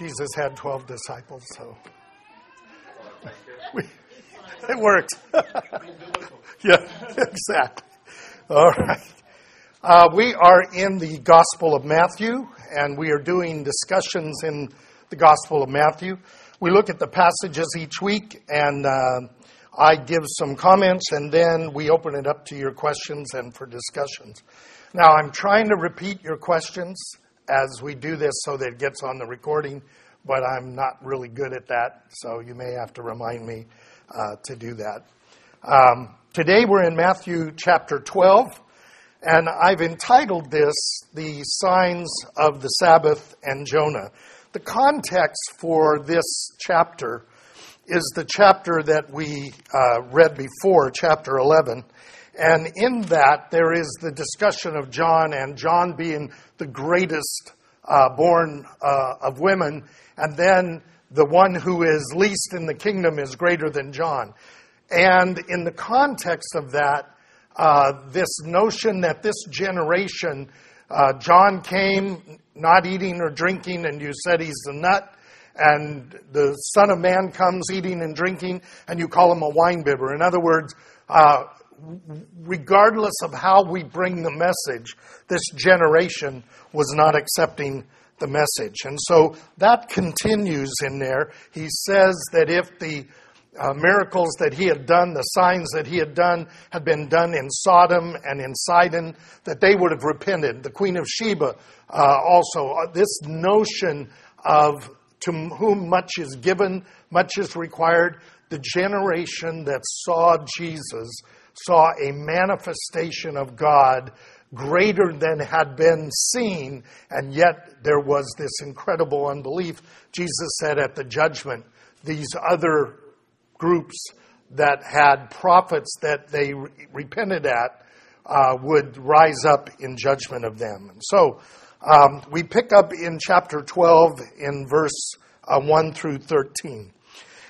Jesus had 12 disciples, so we, it worked. yeah, exactly. All right. Uh, we are in the Gospel of Matthew, and we are doing discussions in the Gospel of Matthew. We look at the passages each week, and uh, I give some comments, and then we open it up to your questions and for discussions. Now, I'm trying to repeat your questions as we do this so that it gets on the recording, but I'm not really good at that, so you may have to remind me uh, to do that. Um, today we're in Matthew chapter 12, and I've entitled this The Signs of the Sabbath and Jonah. The context for this chapter is the chapter that we uh, read before, chapter 11. And in that, there is the discussion of John and John being the greatest uh, born uh, of women, and then the one who is least in the kingdom is greater than John. And in the context of that, uh, this notion that this generation, uh, John came not eating or drinking, and you said he's a nut, and the Son of Man comes eating and drinking, and you call him a winebibber. In other words, uh, regardless of how we bring the message, this generation was not accepting the message. And so that continues in there. He says that if the uh, miracles that he had done, the signs that he had done, had been done in Sodom and in Sidon, that they would have repented. The Queen of Sheba uh, also. Uh, this notion of to whom much is given, much is required. The generation that saw Jesus saw a manifestation of God greater than had been seen, and yet there was this incredible unbelief. Jesus said at the judgment, these other groups that had prophets that they re- repented at uh, would rise up in judgment of them. And so um, we pick up in chapter 12 in verse uh, 1 through 13.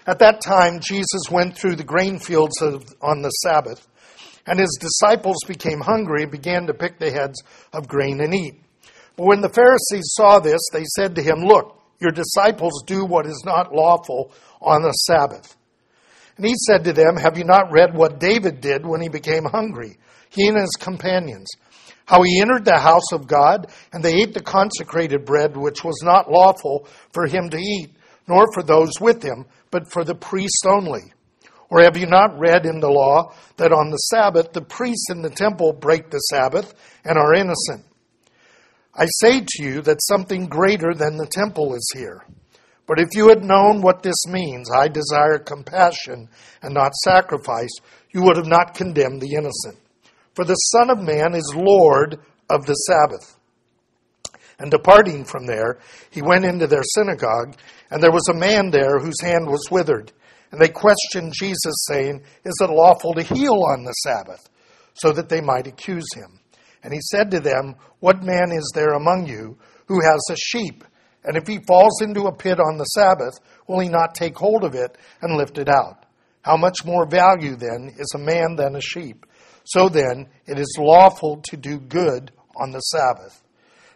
At that time, Jesus went through the grain fields of, on the Sabbath. And his disciples became hungry and began to pick the heads of grain and eat. But when the Pharisees saw this, they said to him, Look, your disciples do what is not lawful on the Sabbath. And he said to them, Have you not read what David did when he became hungry, he and his companions? How he entered the house of God, and they ate the consecrated bread, which was not lawful for him to eat, nor for those with him, but for the priests only. Or have you not read in the law that on the Sabbath the priests in the temple break the Sabbath and are innocent? I say to you that something greater than the temple is here. But if you had known what this means, I desire compassion and not sacrifice, you would have not condemned the innocent. For the Son of Man is Lord of the Sabbath. And departing from there, he went into their synagogue, and there was a man there whose hand was withered. And they questioned Jesus, saying, Is it lawful to heal on the Sabbath? So that they might accuse him. And he said to them, What man is there among you who has a sheep? And if he falls into a pit on the Sabbath, will he not take hold of it and lift it out? How much more value then is a man than a sheep? So then, it is lawful to do good on the Sabbath.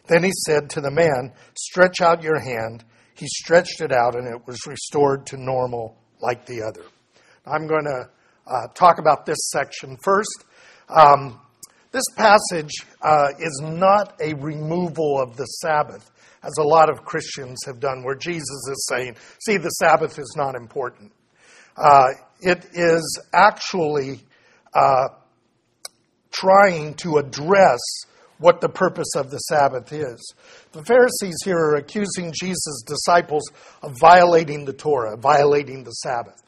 Then he said to the man, Stretch out your hand. He stretched it out, and it was restored to normal like the other. I'm going to uh, talk about this section first. Um, this passage uh, is not a removal of the Sabbath, as a lot of Christians have done, where Jesus is saying, see, the Sabbath is not important. Uh, it is actually uh, trying to address what the purpose of the Sabbath is. The Pharisees here are accusing Jesus' disciples of violating the Torah, violating the Sabbath.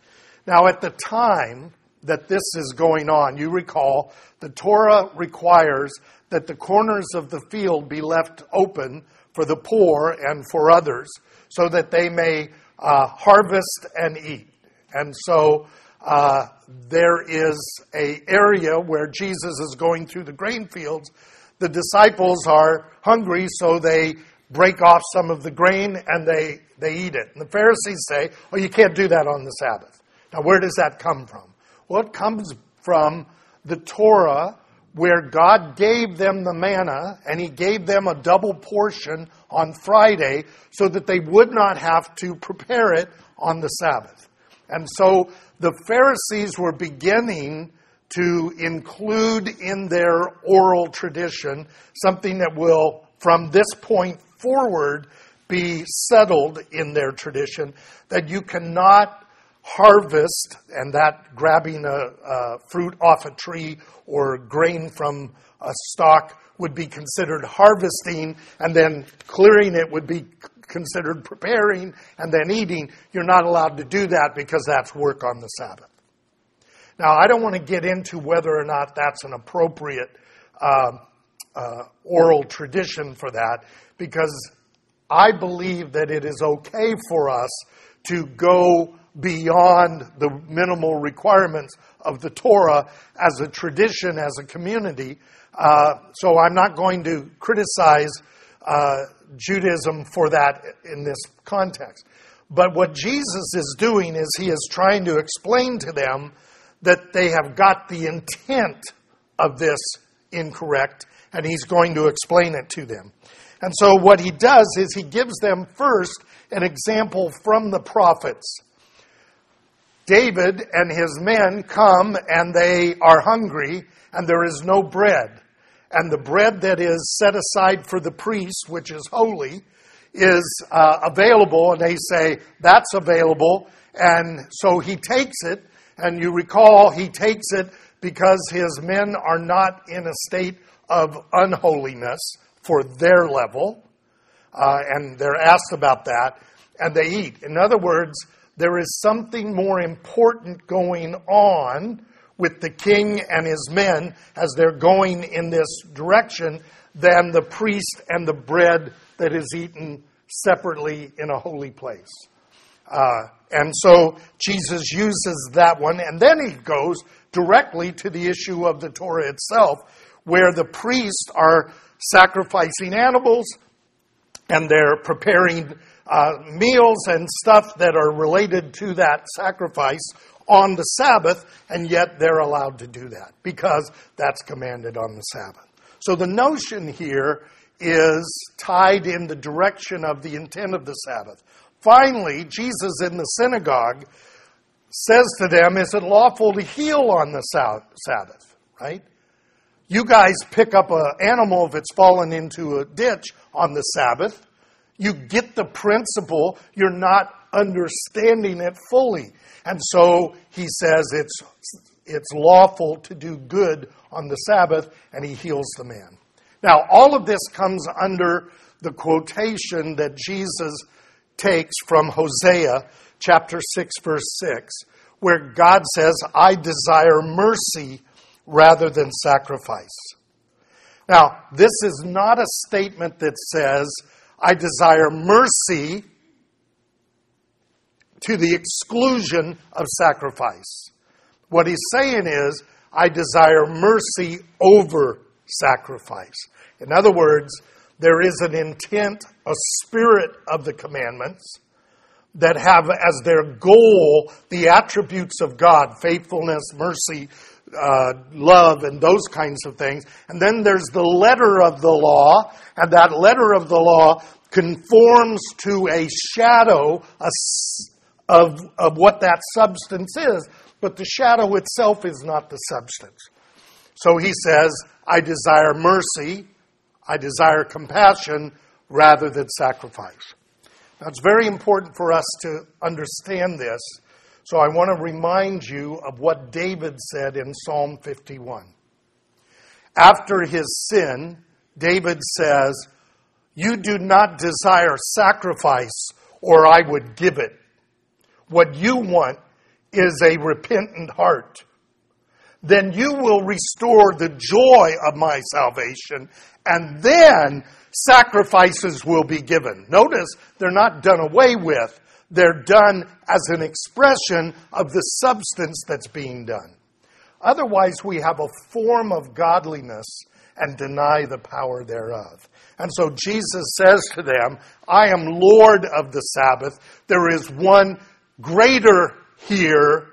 Now, at the time that this is going on, you recall the Torah requires that the corners of the field be left open for the poor and for others so that they may uh, harvest and eat. And so uh, there is a area where Jesus is going through the grain fields the disciples are hungry, so they break off some of the grain and they, they eat it. And the Pharisees say, oh, you can't do that on the Sabbath. Now, where does that come from? Well, it comes from the Torah where God gave them the manna and He gave them a double portion on Friday so that they would not have to prepare it on the Sabbath. And so the Pharisees were beginning to include in their oral tradition something that will, from this point forward, be settled in their tradition that you cannot harvest, and that grabbing a, a, fruit off a tree or grain from a stalk would be considered harvesting, and then clearing it would be considered preparing and then eating. You're not allowed to do that because that's work on the Sabbath. Now, I don't want to get into whether or not that's an appropriate uh, uh, oral tradition for that because I believe that it is okay for us to go beyond the minimal requirements of the Torah as a tradition, as a community. Uh, so I'm not going to criticize uh, Judaism for that in this context. But what Jesus is doing is he is trying to explain to them that they have got the intent of this incorrect, and he's going to explain it to them. And so what he does is he gives them first an example from the prophets. David and his men come and they are hungry and there is no bread. And the bread that is set aside for the priest, which is holy, is uh, available. And they say, that's available. And so he takes it. And you recall, he takes it because his men are not in a state of unholiness for their level. Uh, and they're asked about that. And they eat. In other words, there is something more important going on with the king and his men as they're going in this direction than the priest and the bread that is eaten separately in a holy place. Uh, and so Jesus uses that one, and then he goes directly to the issue of the Torah itself, where the priests are sacrificing animals and they're preparing uh, meals and stuff that are related to that sacrifice on the Sabbath, and yet they're allowed to do that because that's commanded on the Sabbath. So the notion here is tied in the direction of the intent of the Sabbath. Finally, Jesus in the synagogue says to them, Is it lawful to heal on the Sabbath? Right? You guys pick up an animal if it's fallen into a ditch on the Sabbath. You get the principle, you're not understanding it fully. And so he says it's, it's lawful to do good on the Sabbath, and he heals the man. Now, all of this comes under the quotation that Jesus takes from Hosea chapter 6, verse 6, where God says, I desire mercy rather than sacrifice. Now, this is not a statement that says, I desire mercy to the exclusion of sacrifice. What he's saying is, I desire mercy over sacrifice. In other words, there is an intent, a spirit of the commandments that have as their goal the attributes of God faithfulness, mercy, uh, love, and those kinds of things. And then there's the letter of the law, and that letter of the law conforms to a shadow of, of what that substance is, but the shadow itself is not the substance. So he says, I desire mercy, I desire compassion rather than sacrifice. Now, it's very important for us to understand this, so I want to remind you of what David said in Psalm 51. After his sin, David says, You do not desire sacrifice, or I would give it. What you want is a repentant heart then you will restore the joy of my salvation, and then sacrifices will be given. Notice they're not done away with, they're done as an expression of the substance that's being done. Otherwise, we have a form of godliness and deny the power thereof. And so Jesus says to them, I am Lord of the Sabbath. There is one greater here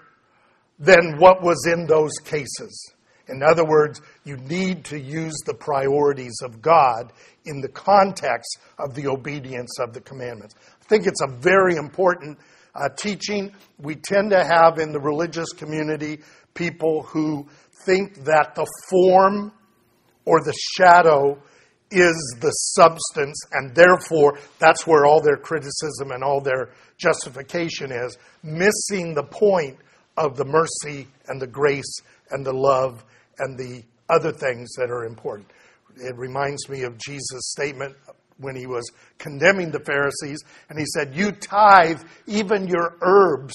than what was in those cases. In other words, you need to use the priorities of God in the context of the obedience of the commandments. I think it's a very important uh, teaching. We tend to have in the religious community people who think that the form or the shadow is the substance, and therefore that's where all their criticism and all their justification is, missing the point of the mercy and the grace and the love and the other things that are important. It reminds me of Jesus' statement when he was condemning the Pharisees, and he said, You tithe even your herbs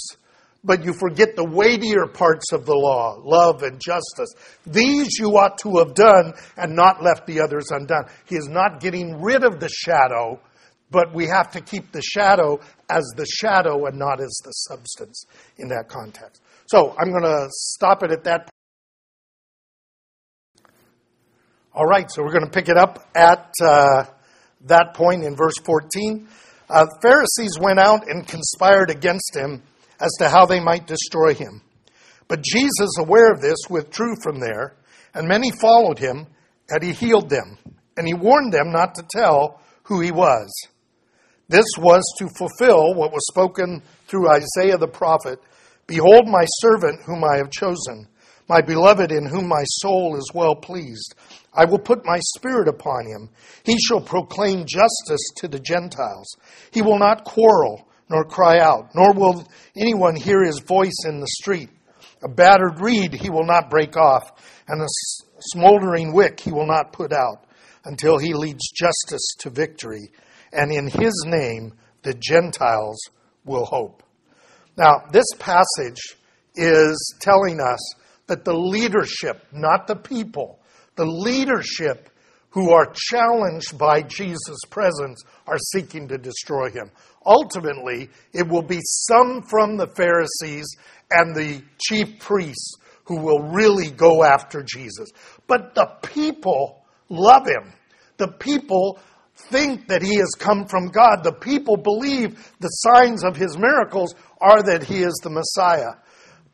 but you forget the weightier parts of the law, love and justice. These you ought to have done and not left the others undone. He is not getting rid of the shadow, but we have to keep the shadow as the shadow and not as the substance in that context. So I'm going to stop it at that. point. All right, so we're going to pick it up at uh, that point in verse 14. Uh, Pharisees went out and conspired against him as to how they might destroy him. But Jesus, aware of this, withdrew from there, and many followed him, and he healed them. And he warned them not to tell who he was. This was to fulfill what was spoken through Isaiah the prophet Behold, my servant whom I have chosen, my beloved in whom my soul is well pleased. I will put my spirit upon him. He shall proclaim justice to the Gentiles. He will not quarrel nor cry out, nor will anyone hear his voice in the street. A battered reed he will not break off, and a smoldering wick he will not put out, until he leads justice to victory, and in his name the Gentiles will hope. Now, this passage is telling us that the leadership, not the people, the leadership who are challenged by Jesus' presence are seeking to destroy him. Ultimately, it will be some from the Pharisees and the chief priests who will really go after Jesus. But the people love him. The people think that he has come from God. The people believe the signs of his miracles are that he is the Messiah.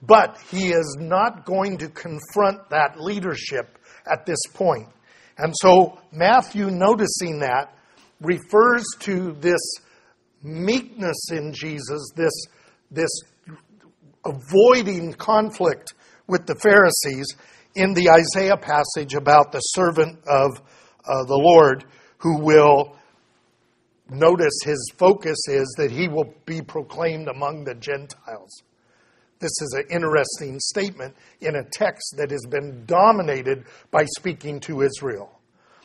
But he is not going to confront that leadership at this point. And so Matthew, noticing that, refers to this meekness in Jesus, this, this avoiding conflict with the Pharisees in the Isaiah passage about the servant of uh, the Lord who will notice his focus is that he will be proclaimed among the Gentiles. This is an interesting statement in a text that has been dominated by speaking to Israel.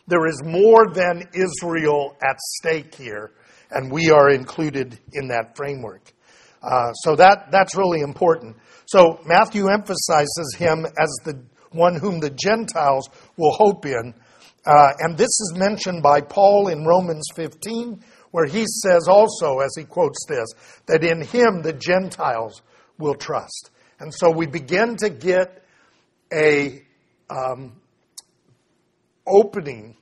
There is more than Israel at stake here, and we are included in that framework. Uh, so that, that's really important. So Matthew emphasizes him as the one whom the Gentiles will hope in. Uh, and this is mentioned by Paul in Romans 15, where he says also, as he quotes this, that in him the Gentiles will trust. And so we begin to get a um, opening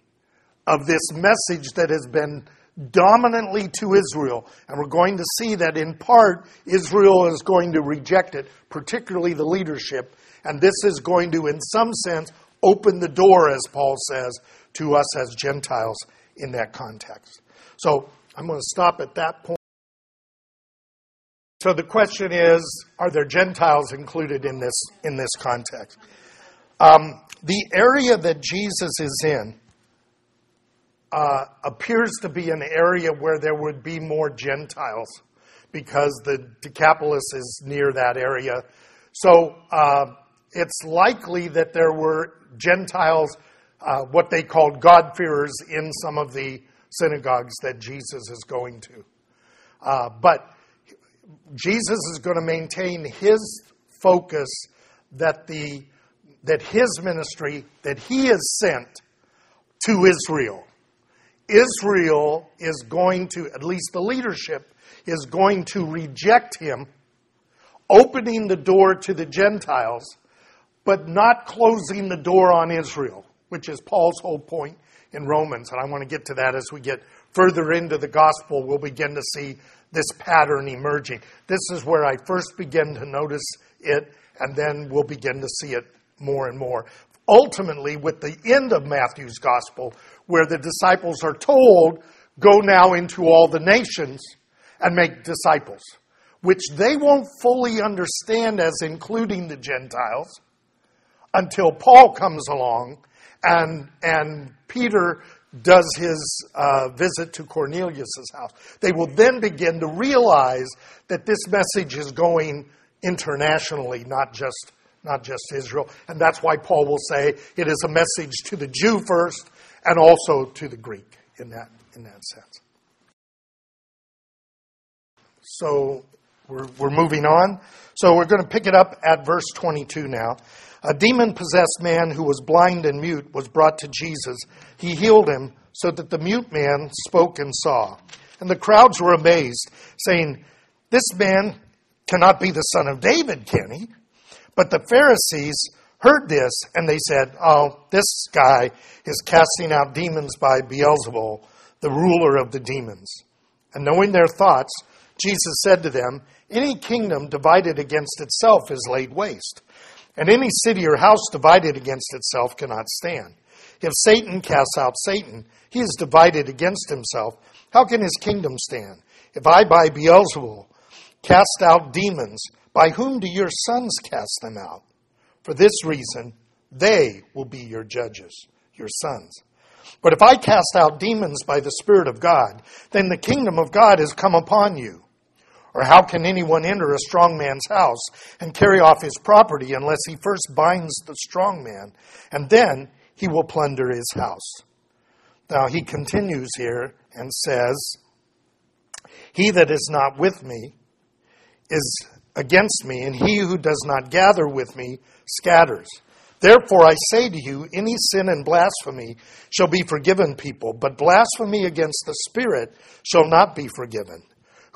of this message that has been dominantly to Israel. And we're going to see that in part, Israel is going to reject it, particularly the leadership. And this is going to, in some sense, open the door, as Paul says, to us as Gentiles in that context. So I'm going to stop at that point. So the question is, are there Gentiles included in this in this context? Um, the area that Jesus is in uh, appears to be an area where there would be more Gentiles because the Decapolis is near that area. So uh, it's likely that there were Gentiles, uh, what they called God-fearers, in some of the synagogues that Jesus is going to. Uh, but Jesus is going to maintain his focus that the that his ministry that he is sent to Israel. Israel is going to, at least the leadership, is going to reject him, opening the door to the Gentiles, but not closing the door on Israel, which is Paul's whole point in Romans. And I want to get to that as we get further into the gospel. We'll begin to see this pattern emerging. This is where I first begin to notice it, and then we'll begin to see it more and more. ultimately with the end of Matthew's gospel, where the disciples are told, Go now into all the nations and make disciples, which they won't fully understand as including the Gentiles until Paul comes along and, and Peter does his uh, visit to Cornelius' house. They will then begin to realize that this message is going internationally, not just, not just Israel. And that's why Paul will say it is a message to the Jew first and also to the Greek in that, in that sense. So we're, we're moving on. So we're going to pick it up at verse 22 now. A demon possessed man who was blind and mute was brought to Jesus. He healed him so that the mute man spoke and saw. And the crowds were amazed, saying, This man cannot be the son of David, can he? But the Pharisees heard this and they said, Oh, this guy is casting out demons by Beelzebul, the ruler of the demons. And knowing their thoughts, Jesus said to them, Any kingdom divided against itself is laid waste, and any city or house divided against itself cannot stand. If Satan casts out Satan, he is divided against himself. How can his kingdom stand? If I by Beelzebul cast out demons, by whom do your sons cast them out? For this reason, they will be your judges, your sons. But if I cast out demons by the Spirit of God, then the kingdom of God has come upon you. Or how can anyone enter a strong man's house and carry off his property unless he first binds the strong man, and then he will plunder his house? Now he continues here and says, He that is not with me is against me, and he who does not gather with me scatters. Therefore I say to you, any sin and blasphemy shall be forgiven people, but blasphemy against the Spirit shall not be forgiven.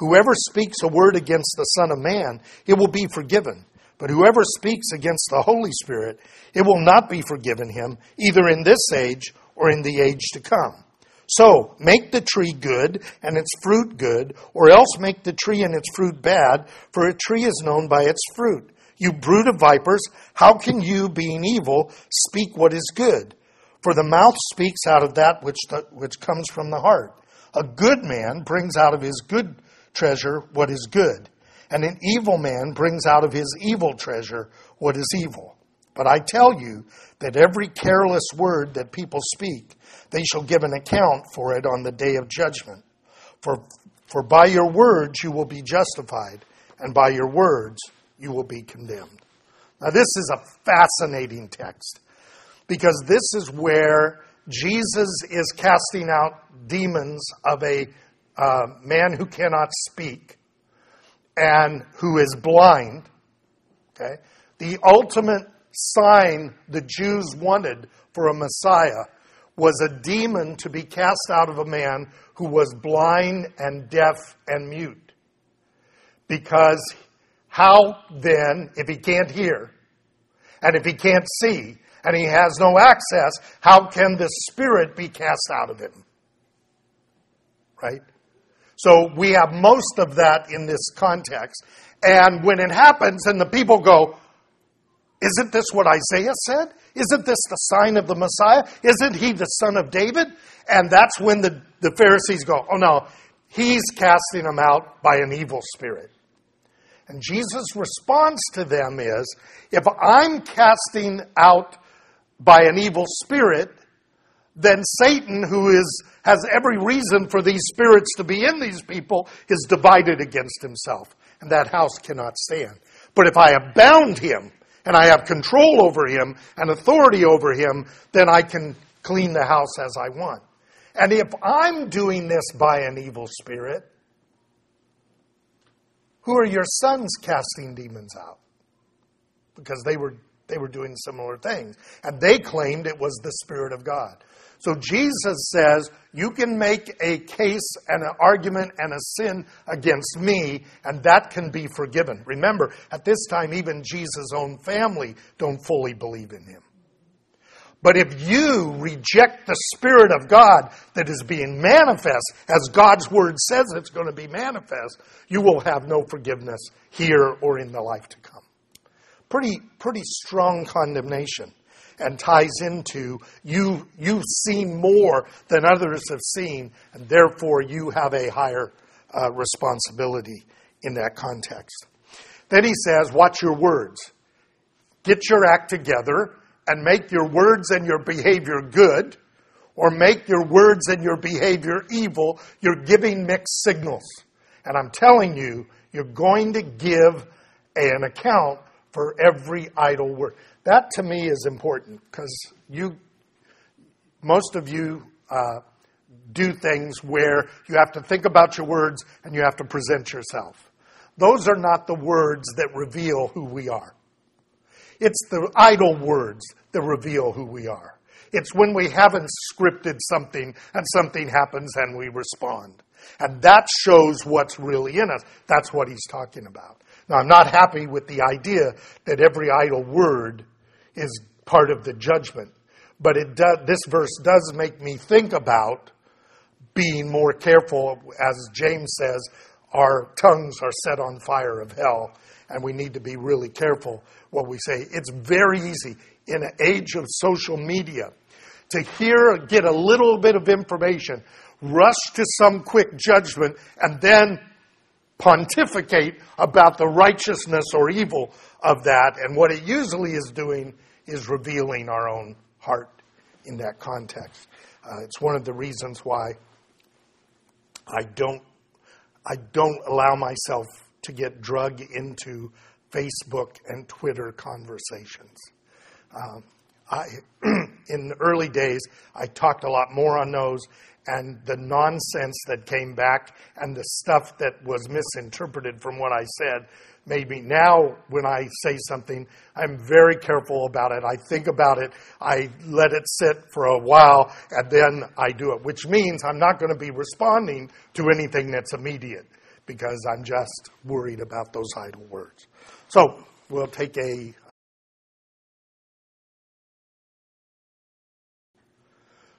Whoever speaks a word against the Son of Man, it will be forgiven. But whoever speaks against the Holy Spirit, it will not be forgiven him, either in this age or in the age to come. So, make the tree good and its fruit good, or else make the tree and its fruit bad, for a tree is known by its fruit. You brood of vipers, how can you, being evil, speak what is good? For the mouth speaks out of that which, which comes from the heart. A good man brings out of his good treasure what is good, and an evil man brings out of his evil treasure what is evil. But I tell you that every careless word that people speak, they shall give an account for it on the day of judgment. For, for by your words you will be justified, and by your words you will be condemned. Now, this is a fascinating text because this is where Jesus is casting out demons of a uh, man who cannot speak and who is blind. Okay? The ultimate sign the Jews wanted for a Messiah was a demon to be cast out of a man who was blind and deaf and mute. Because how then, if he can't hear, and if he can't see, and he has no access, how can the Spirit be cast out of him? Right? So we have most of that in this context. And when it happens and the people go, isn't this what Isaiah said? Isn't this the sign of the Messiah? Isn't he the son of David? And that's when the, the Pharisees go, oh no, he's casting them out by an evil spirit. And Jesus' response to them is if I'm casting out by an evil spirit, then Satan, who is, has every reason for these spirits to be in these people, is divided against himself. And that house cannot stand. But if I have bound him, and I have control over him and authority over him, then I can clean the house as I want. And if I'm doing this by an evil spirit, who are your sons casting demons out? Because they were, they were doing similar things. And they claimed it was the Spirit of God. So Jesus says, you can make a case and an argument and a sin against me, and that can be forgiven. Remember, at this time, even Jesus' own family don't fully believe in him. But if you reject the Spirit of God that is being manifest, as God's Word says it's going to be manifest, you will have no forgiveness here or in the life to come. Pretty, pretty strong condemnation. And ties into you, you've seen more than others have seen, and therefore you have a higher uh, responsibility in that context. Then he says, Watch your words. Get your act together and make your words and your behavior good, or make your words and your behavior evil. You're giving mixed signals. And I'm telling you, you're going to give an account for every idle word. That to me is important because you, most of you, uh, do things where you have to think about your words and you have to present yourself. Those are not the words that reveal who we are. It's the idle words that reveal who we are. It's when we haven't scripted something and something happens and we respond. And that shows what's really in us. That's what he's talking about. Now, I'm not happy with the idea that every idle word is part of the judgment. But it does, this verse does make me think about being more careful. As James says, our tongues are set on fire of hell, and we need to be really careful what we say. It's very easy in an age of social media to hear, get a little bit of information, rush to some quick judgment, and then pontificate about the righteousness or evil of that. And what it usually is doing is revealing our own heart in that context. Uh, it's one of the reasons why I don't, I don't allow myself to get drug into Facebook and Twitter conversations. Um, I, in the early days, I talked a lot more on those, and the nonsense that came back and the stuff that was misinterpreted from what I said made me now when I say something, I'm very careful about it. I think about it, I let it sit for a while, and then I do it, which means I'm not going to be responding to anything that's immediate because I'm just worried about those idle words. So we'll take a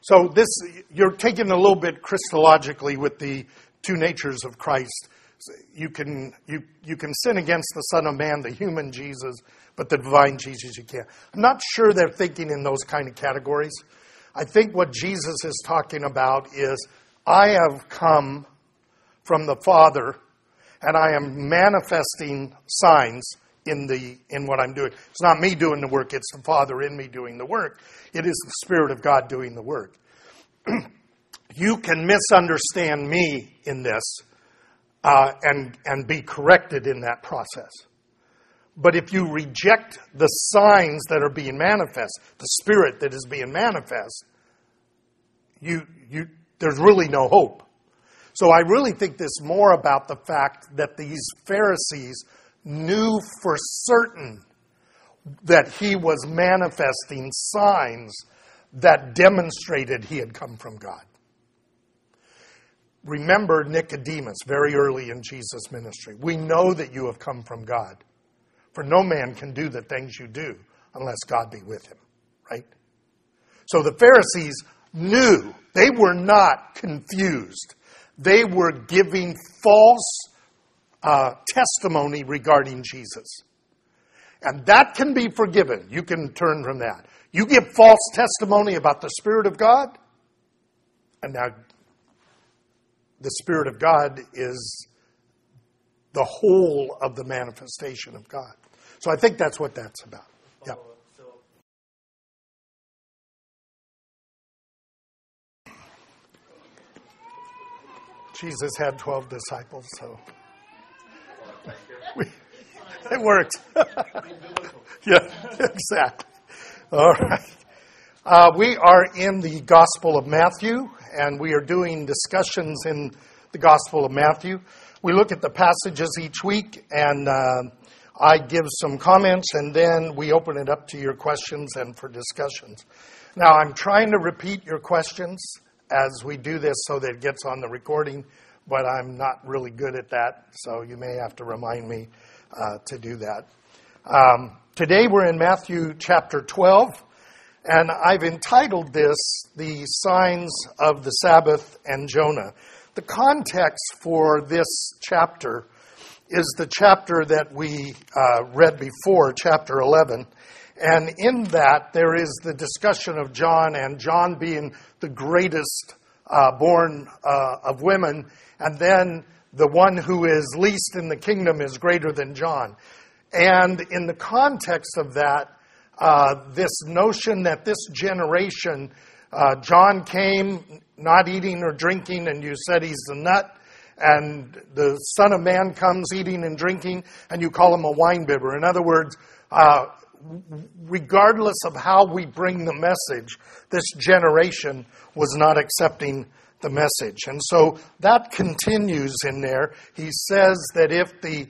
So this, you're taking a little bit Christologically with the two natures of Christ. You can, you, you can sin against the Son of Man, the human Jesus, but the divine Jesus you can't. I'm not sure they're thinking in those kind of categories. I think what Jesus is talking about is, I have come from the Father, and I am manifesting signs in the in what I'm doing. It's not me doing the work, it's the Father in me doing the work. It is the Spirit of God doing the work. you can misunderstand me in this uh, and, and be corrected in that process. But if you reject the signs that are being manifest, the Spirit that is being manifest, you, you, there's really no hope. So I really think this more about the fact that these Pharisees knew for certain that he was manifesting signs that demonstrated he had come from God. Remember Nicodemus very early in Jesus' ministry. We know that you have come from God, for no man can do the things you do unless God be with him, right? So the Pharisees knew, they were not confused. They were giving false uh, testimony regarding Jesus. And that can be forgiven. You can turn from that. You give false testimony about the Spirit of God, and now the Spirit of God is the whole of the manifestation of God. So I think that's what that's about. Yeah. Jesus had 12 disciples, so we, it worked. yeah, exactly. All right. Uh, we are in the Gospel of Matthew, and we are doing discussions in the Gospel of Matthew. We look at the passages each week, and uh, I give some comments, and then we open it up to your questions and for discussions. Now, I'm trying to repeat your questions as we do this so that it gets on the recording, but I'm not really good at that, so you may have to remind me uh, to do that. Um, today we're in Matthew chapter 12, and I've entitled this The Signs of the Sabbath and Jonah. The context for this chapter is the chapter that we uh, read before, chapter 11. And in that, there is the discussion of John and John being the greatest uh, born uh, of women, and then the one who is least in the kingdom is greater than John. And in the context of that, uh, this notion that this generation, uh, John came not eating or drinking, and you said he's a nut, and the Son of Man comes eating and drinking, and you call him a winebibber. In other words, uh, regardless of how we bring the message, this generation was not accepting the message. And so that continues in there. He says that if the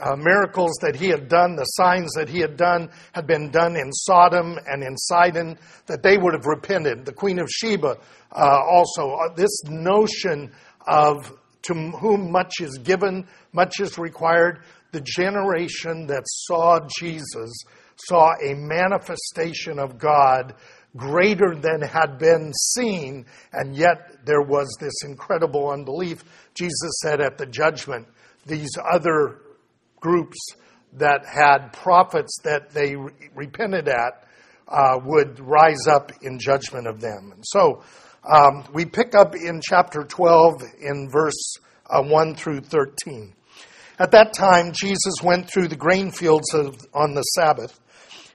uh, miracles that he had done, the signs that he had done, had been done in Sodom and in Sidon, that they would have repented. The Queen of Sheba uh, also. Uh, this notion of to whom much is given, much is required. The generation that saw Jesus saw a manifestation of God greater than had been seen, and yet there was this incredible unbelief. Jesus said at the judgment, these other groups that had prophets that they re- repented at uh, would rise up in judgment of them. And so um, we pick up in chapter 12 in verse uh, 1 through 13. At that time, Jesus went through the grain fields of, on the Sabbath.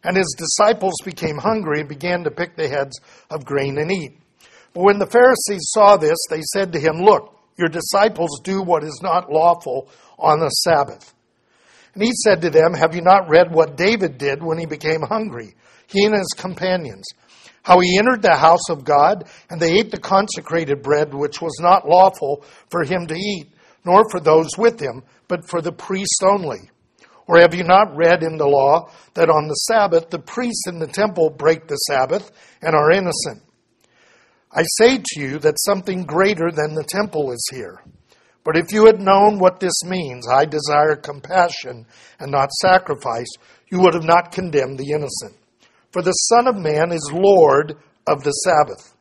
And his disciples became hungry and began to pick the heads of grain and eat. But when the Pharisees saw this, they said to him, Look, your disciples do what is not lawful on the Sabbath. And he said to them, Have you not read what David did when he became hungry, he and his companions? How he entered the house of God, and they ate the consecrated bread, which was not lawful for him to eat, nor for those with him, but for the priest only. Or have you not read in the law that on the Sabbath the priests in the temple break the Sabbath and are innocent? I say to you that something greater than the temple is here. But if you had known what this means, I desire compassion and not sacrifice, you would have not condemned the innocent. For the Son of Man is Lord of the Sabbath.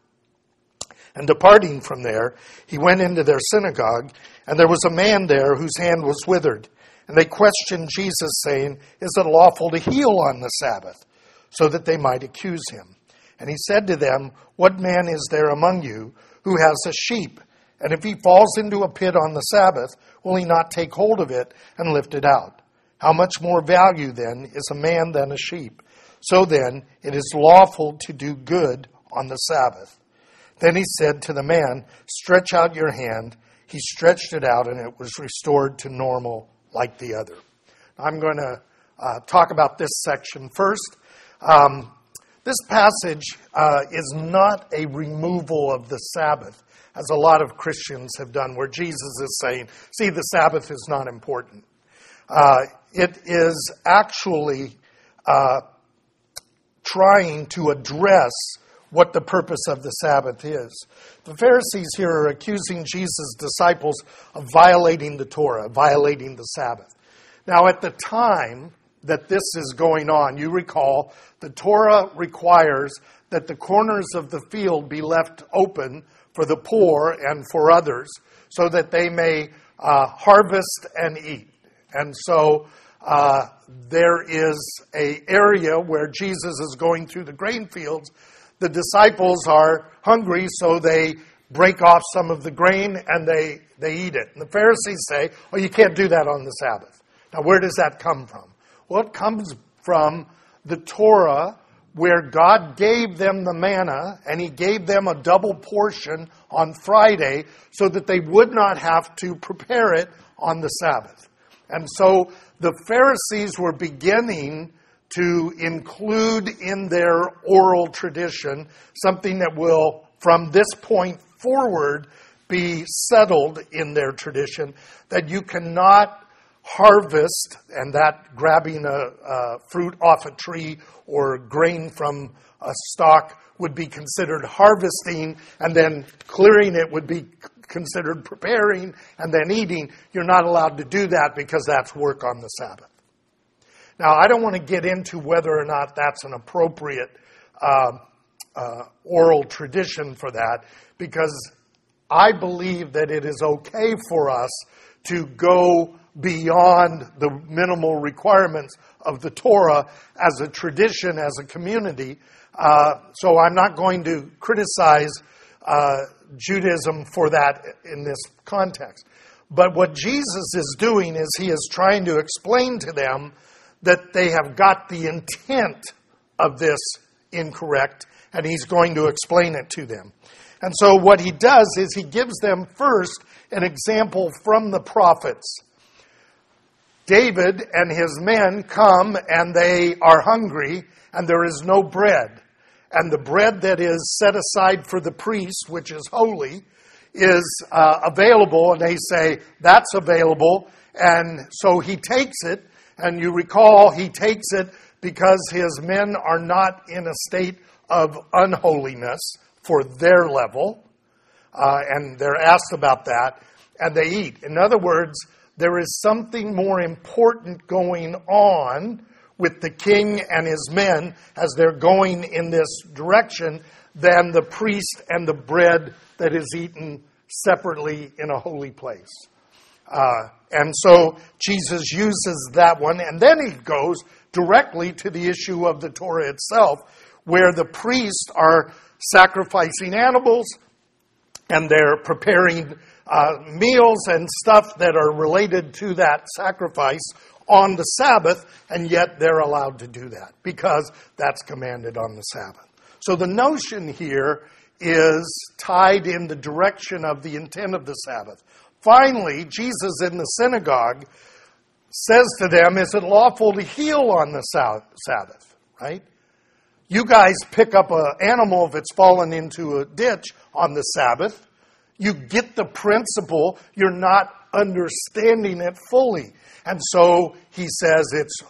And departing from there, he went into their synagogue, and there was a man there whose hand was withered. And they questioned Jesus, saying, Is it lawful to heal on the Sabbath? So that they might accuse him. And he said to them, What man is there among you who has a sheep? And if he falls into a pit on the Sabbath, will he not take hold of it and lift it out? How much more value then is a man than a sheep? So then, it is lawful to do good on the Sabbath. Then he said to the man, Stretch out your hand. He stretched it out, and it was restored to normal like the other. I'm going to uh, talk about this section first. Um, this passage uh, is not a removal of the Sabbath, as a lot of Christians have done, where Jesus is saying, see, the Sabbath is not important. Uh, it is actually uh, trying to address what the purpose of the Sabbath is. The Pharisees here are accusing Jesus' disciples of violating the Torah, violating the Sabbath. Now, at the time that this is going on, you recall the Torah requires that the corners of the field be left open for the poor and for others so that they may uh, harvest and eat. And so uh, there is a area where Jesus is going through the grain fields the disciples are hungry, so they break off some of the grain and they, they eat it. And the Pharisees say, oh, you can't do that on the Sabbath. Now, where does that come from? Well, it comes from the Torah where God gave them the manna and He gave them a double portion on Friday so that they would not have to prepare it on the Sabbath. And so the Pharisees were beginning to include in their oral tradition something that will, from this point forward, be settled in their tradition that you cannot harvest, and that grabbing a, a, fruit off a tree or grain from a stalk would be considered harvesting, and then clearing it would be considered preparing and then eating. You're not allowed to do that because that's work on the Sabbath. Now, I don't want to get into whether or not that's an appropriate uh, uh, oral tradition for that, because I believe that it is okay for us to go beyond the minimal requirements of the Torah as a tradition, as a community. Uh, so I'm not going to criticize uh, Judaism for that in this context. But what Jesus is doing is he is trying to explain to them that they have got the intent of this incorrect, and he's going to explain it to them. And so what he does is he gives them first an example from the prophets. David and his men come and they are hungry and there is no bread. And the bread that is set aside for the priest, which is holy, is uh, available. And they say, that's available. And so he takes it. And you recall, he takes it because his men are not in a state of unholiness for their level. Uh, and they're asked about that. And they eat. In other words, there is something more important going on with the king and his men as they're going in this direction than the priest and the bread that is eaten separately in a holy place. Uh, and so Jesus uses that one, and then he goes directly to the issue of the Torah itself, where the priests are sacrificing animals and they're preparing uh, meals and stuff that are related to that sacrifice on the Sabbath, and yet they're allowed to do that because that's commanded on the Sabbath. So the notion here is tied in the direction of the intent of the Sabbath. Finally, Jesus in the synagogue says to them, Is it lawful to heal on the Sabbath? Right? You guys pick up an animal if it's fallen into a ditch on the Sabbath. You get the principle, you're not understanding it fully. And so he says it's,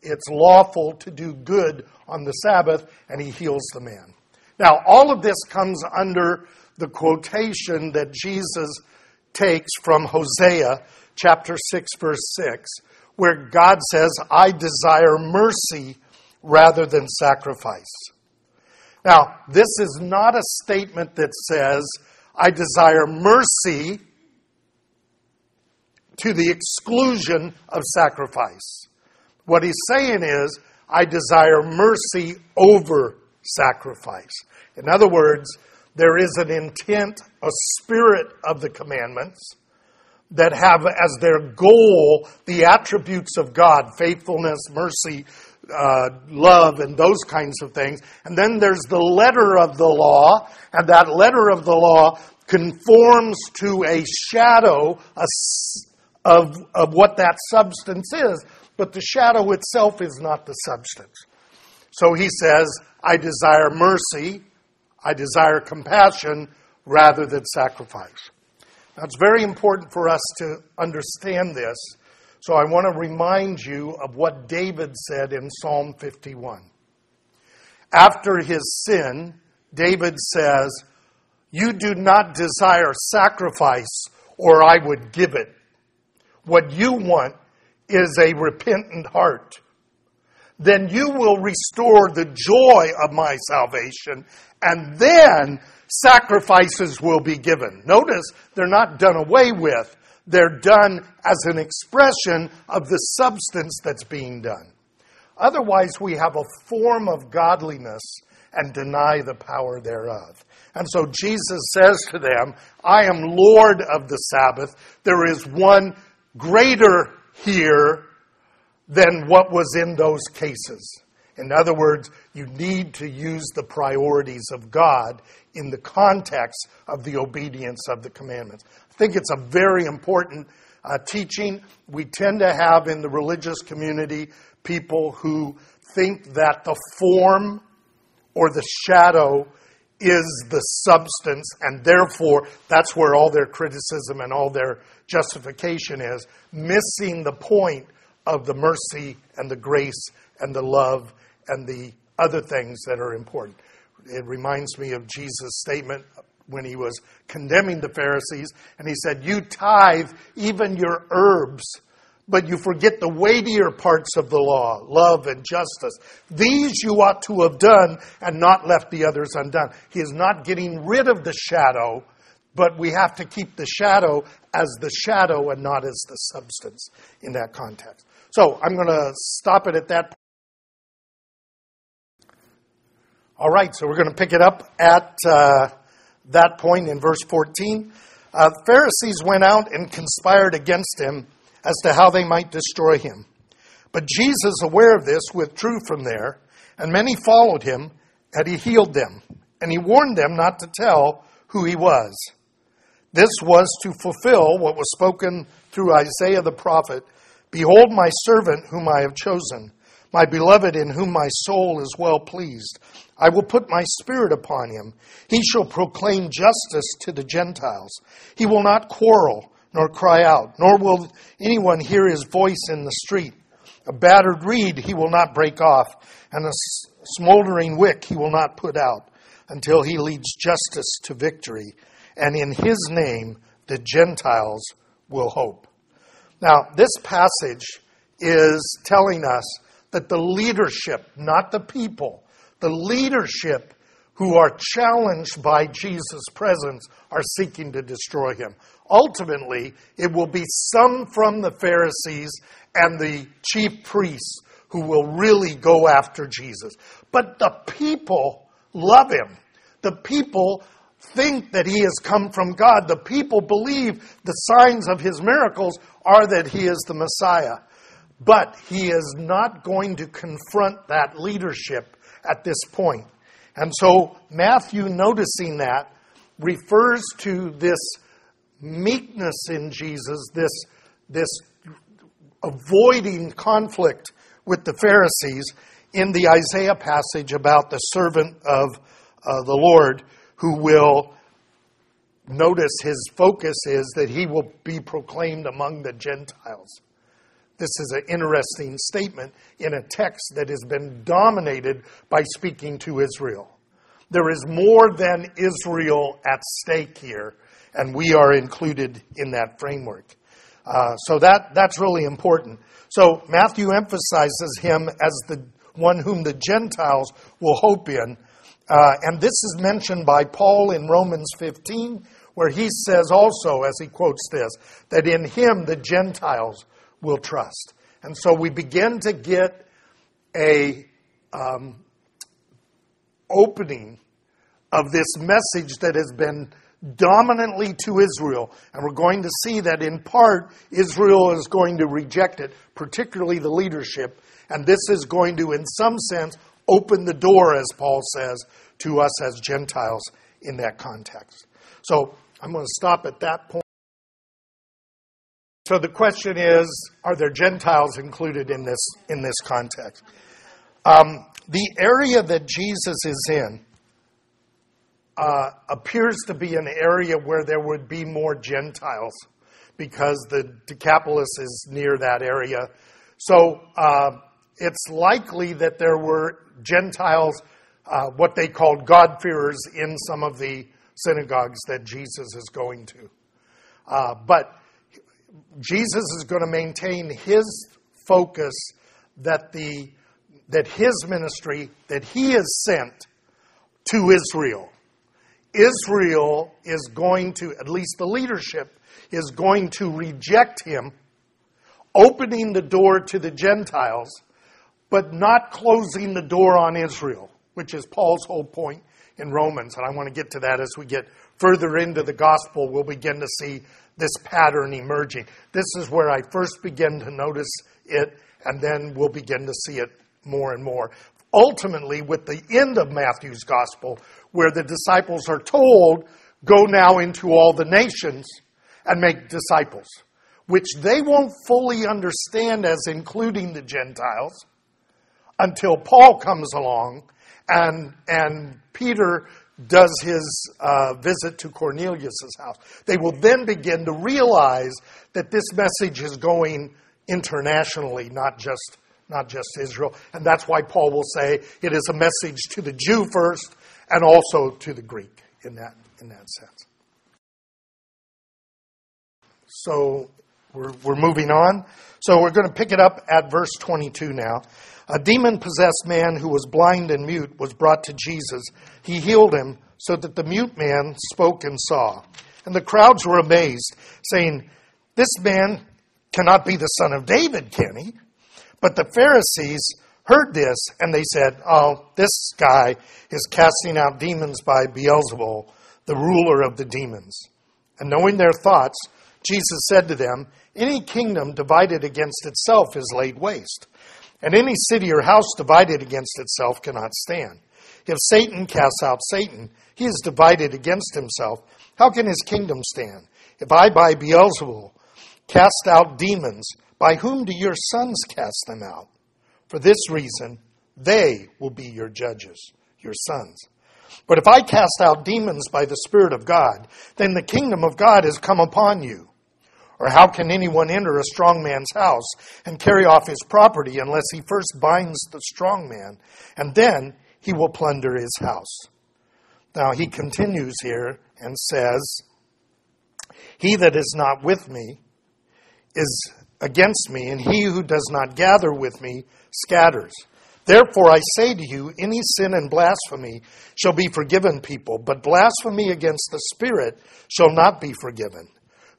it's lawful to do good on the Sabbath, and he heals the man. Now, all of this comes under the quotation that Jesus takes from Hosea chapter 6, verse 6, where God says, I desire mercy rather than sacrifice. Now, this is not a statement that says, I desire mercy to the exclusion of sacrifice. What he's saying is, I desire mercy over sacrifice. In other words, there is an intent, a spirit of the commandments that have as their goal the attributes of God faithfulness, mercy, uh, love, and those kinds of things. And then there's the letter of the law, and that letter of the law conforms to a shadow of, of what that substance is, but the shadow itself is not the substance. So he says, I desire mercy, I desire compassion rather than sacrifice. Now, it's very important for us to understand this, so I want to remind you of what David said in Psalm 51. After his sin, David says, You do not desire sacrifice, or I would give it. What you want is a repentant heart then you will restore the joy of my salvation, and then sacrifices will be given. Notice they're not done away with, they're done as an expression of the substance that's being done. Otherwise, we have a form of godliness and deny the power thereof. And so Jesus says to them, I am Lord of the Sabbath. There is one greater here than what was in those cases. In other words, you need to use the priorities of God in the context of the obedience of the commandments. I think it's a very important uh, teaching. We tend to have in the religious community people who think that the form or the shadow is the substance, and therefore that's where all their criticism and all their justification is, missing the point of the mercy and the grace and the love and the other things that are important. It reminds me of Jesus' statement when he was condemning the Pharisees, and he said, You tithe even your herbs, but you forget the weightier parts of the law, love and justice. These you ought to have done and not left the others undone. He is not getting rid of the shadow, but we have to keep the shadow as the shadow and not as the substance in that context. So I'm going to stop it at that. point. All right, so we're going to pick it up at uh, that point in verse 14. Uh, Pharisees went out and conspired against him as to how they might destroy him. But Jesus, aware of this, withdrew from there, and many followed him, and he healed them. And he warned them not to tell who he was. This was to fulfill what was spoken through Isaiah the prophet Behold, my servant whom I have chosen, my beloved in whom my soul is well pleased. I will put my spirit upon him. He shall proclaim justice to the Gentiles. He will not quarrel nor cry out, nor will anyone hear his voice in the street. A battered reed he will not break off, and a smoldering wick he will not put out, until he leads justice to victory and in his name the Gentiles will hope. Now, this passage is telling us that the leadership, not the people, the leadership who are challenged by Jesus' presence are seeking to destroy him. Ultimately, it will be some from the Pharisees and the chief priests who will really go after Jesus. But the people love him. The people think that he has come from God. The people believe the signs of his miracles are that he is the Messiah. But he is not going to confront that leadership at this point. And so Matthew, noticing that, refers to this meekness in Jesus, this, this avoiding conflict with the Pharisees in the Isaiah passage about the servant of uh, the Lord who will notice his focus is that he will be proclaimed among the Gentiles. This is an interesting statement in a text that has been dominated by speaking to Israel. There is more than Israel at stake here, and we are included in that framework. Uh, so that, that's really important. So Matthew emphasizes him as the one whom the Gentiles will hope in uh, and this is mentioned by Paul in Romans 15, where he says also, as he quotes this, that in him the Gentiles will trust. And so we begin to get a um, opening of this message that has been dominantly to Israel. And we're going to see that in part Israel is going to reject it, particularly the leadership. And this is going to, in some sense, open the door, as Paul says, to us as Gentiles in that context. So I'm going to stop at that point. So the question is, are there Gentiles included in this in this context? Um, the area that Jesus is in uh, appears to be an area where there would be more Gentiles because the Decapolis is near that area. So uh, it's likely that there were Gentiles uh, what they called God-fearers in some of the synagogues that Jesus is going to. Uh, but Jesus is going to maintain his focus that the that his ministry that he is sent to Israel. Israel is going to, at least the leadership, is going to reject him, opening the door to the Gentiles, but not closing the door on Israel which is Paul's whole point in Romans. And I want to get to that as we get further into the gospel. We'll begin to see this pattern emerging. This is where I first begin to notice it, and then we'll begin to see it more and more. Ultimately, with the end of Matthew's gospel, where the disciples are told, Go now into all the nations and make disciples, which they won't fully understand as including the Gentiles until Paul comes along and, and Peter does his uh, visit to Cornelius' house. They will then begin to realize that this message is going internationally, not just, not just Israel. And that's why Paul will say it is a message to the Jew first and also to the Greek in that, in that sense. So we're, we're moving on. So we're going to pick it up at verse 22 now. A demon possessed man who was blind and mute was brought to Jesus. He healed him so that the mute man spoke and saw. And the crowds were amazed, saying, This man cannot be the son of David, can he? But the Pharisees heard this, and they said, Oh, this guy is casting out demons by Beelzebul, the ruler of the demons. And knowing their thoughts, Jesus said to them, Any kingdom divided against itself is laid waste, and any city or house divided against itself cannot stand. If Satan casts out Satan, he is divided against himself. How can his kingdom stand? If I by Beelzebul cast out demons, by whom do your sons cast them out? For this reason, they will be your judges, your sons. But if I cast out demons by the Spirit of God, then the kingdom of God has come upon you. Or how can anyone enter a strong man's house and carry off his property unless he first binds the strong man, and then he will plunder his house? Now he continues here and says, He that is not with me is against me, and he who does not gather with me scatters. Therefore, I say to you, any sin and blasphemy shall be forgiven people, but blasphemy against the Spirit shall not be forgiven.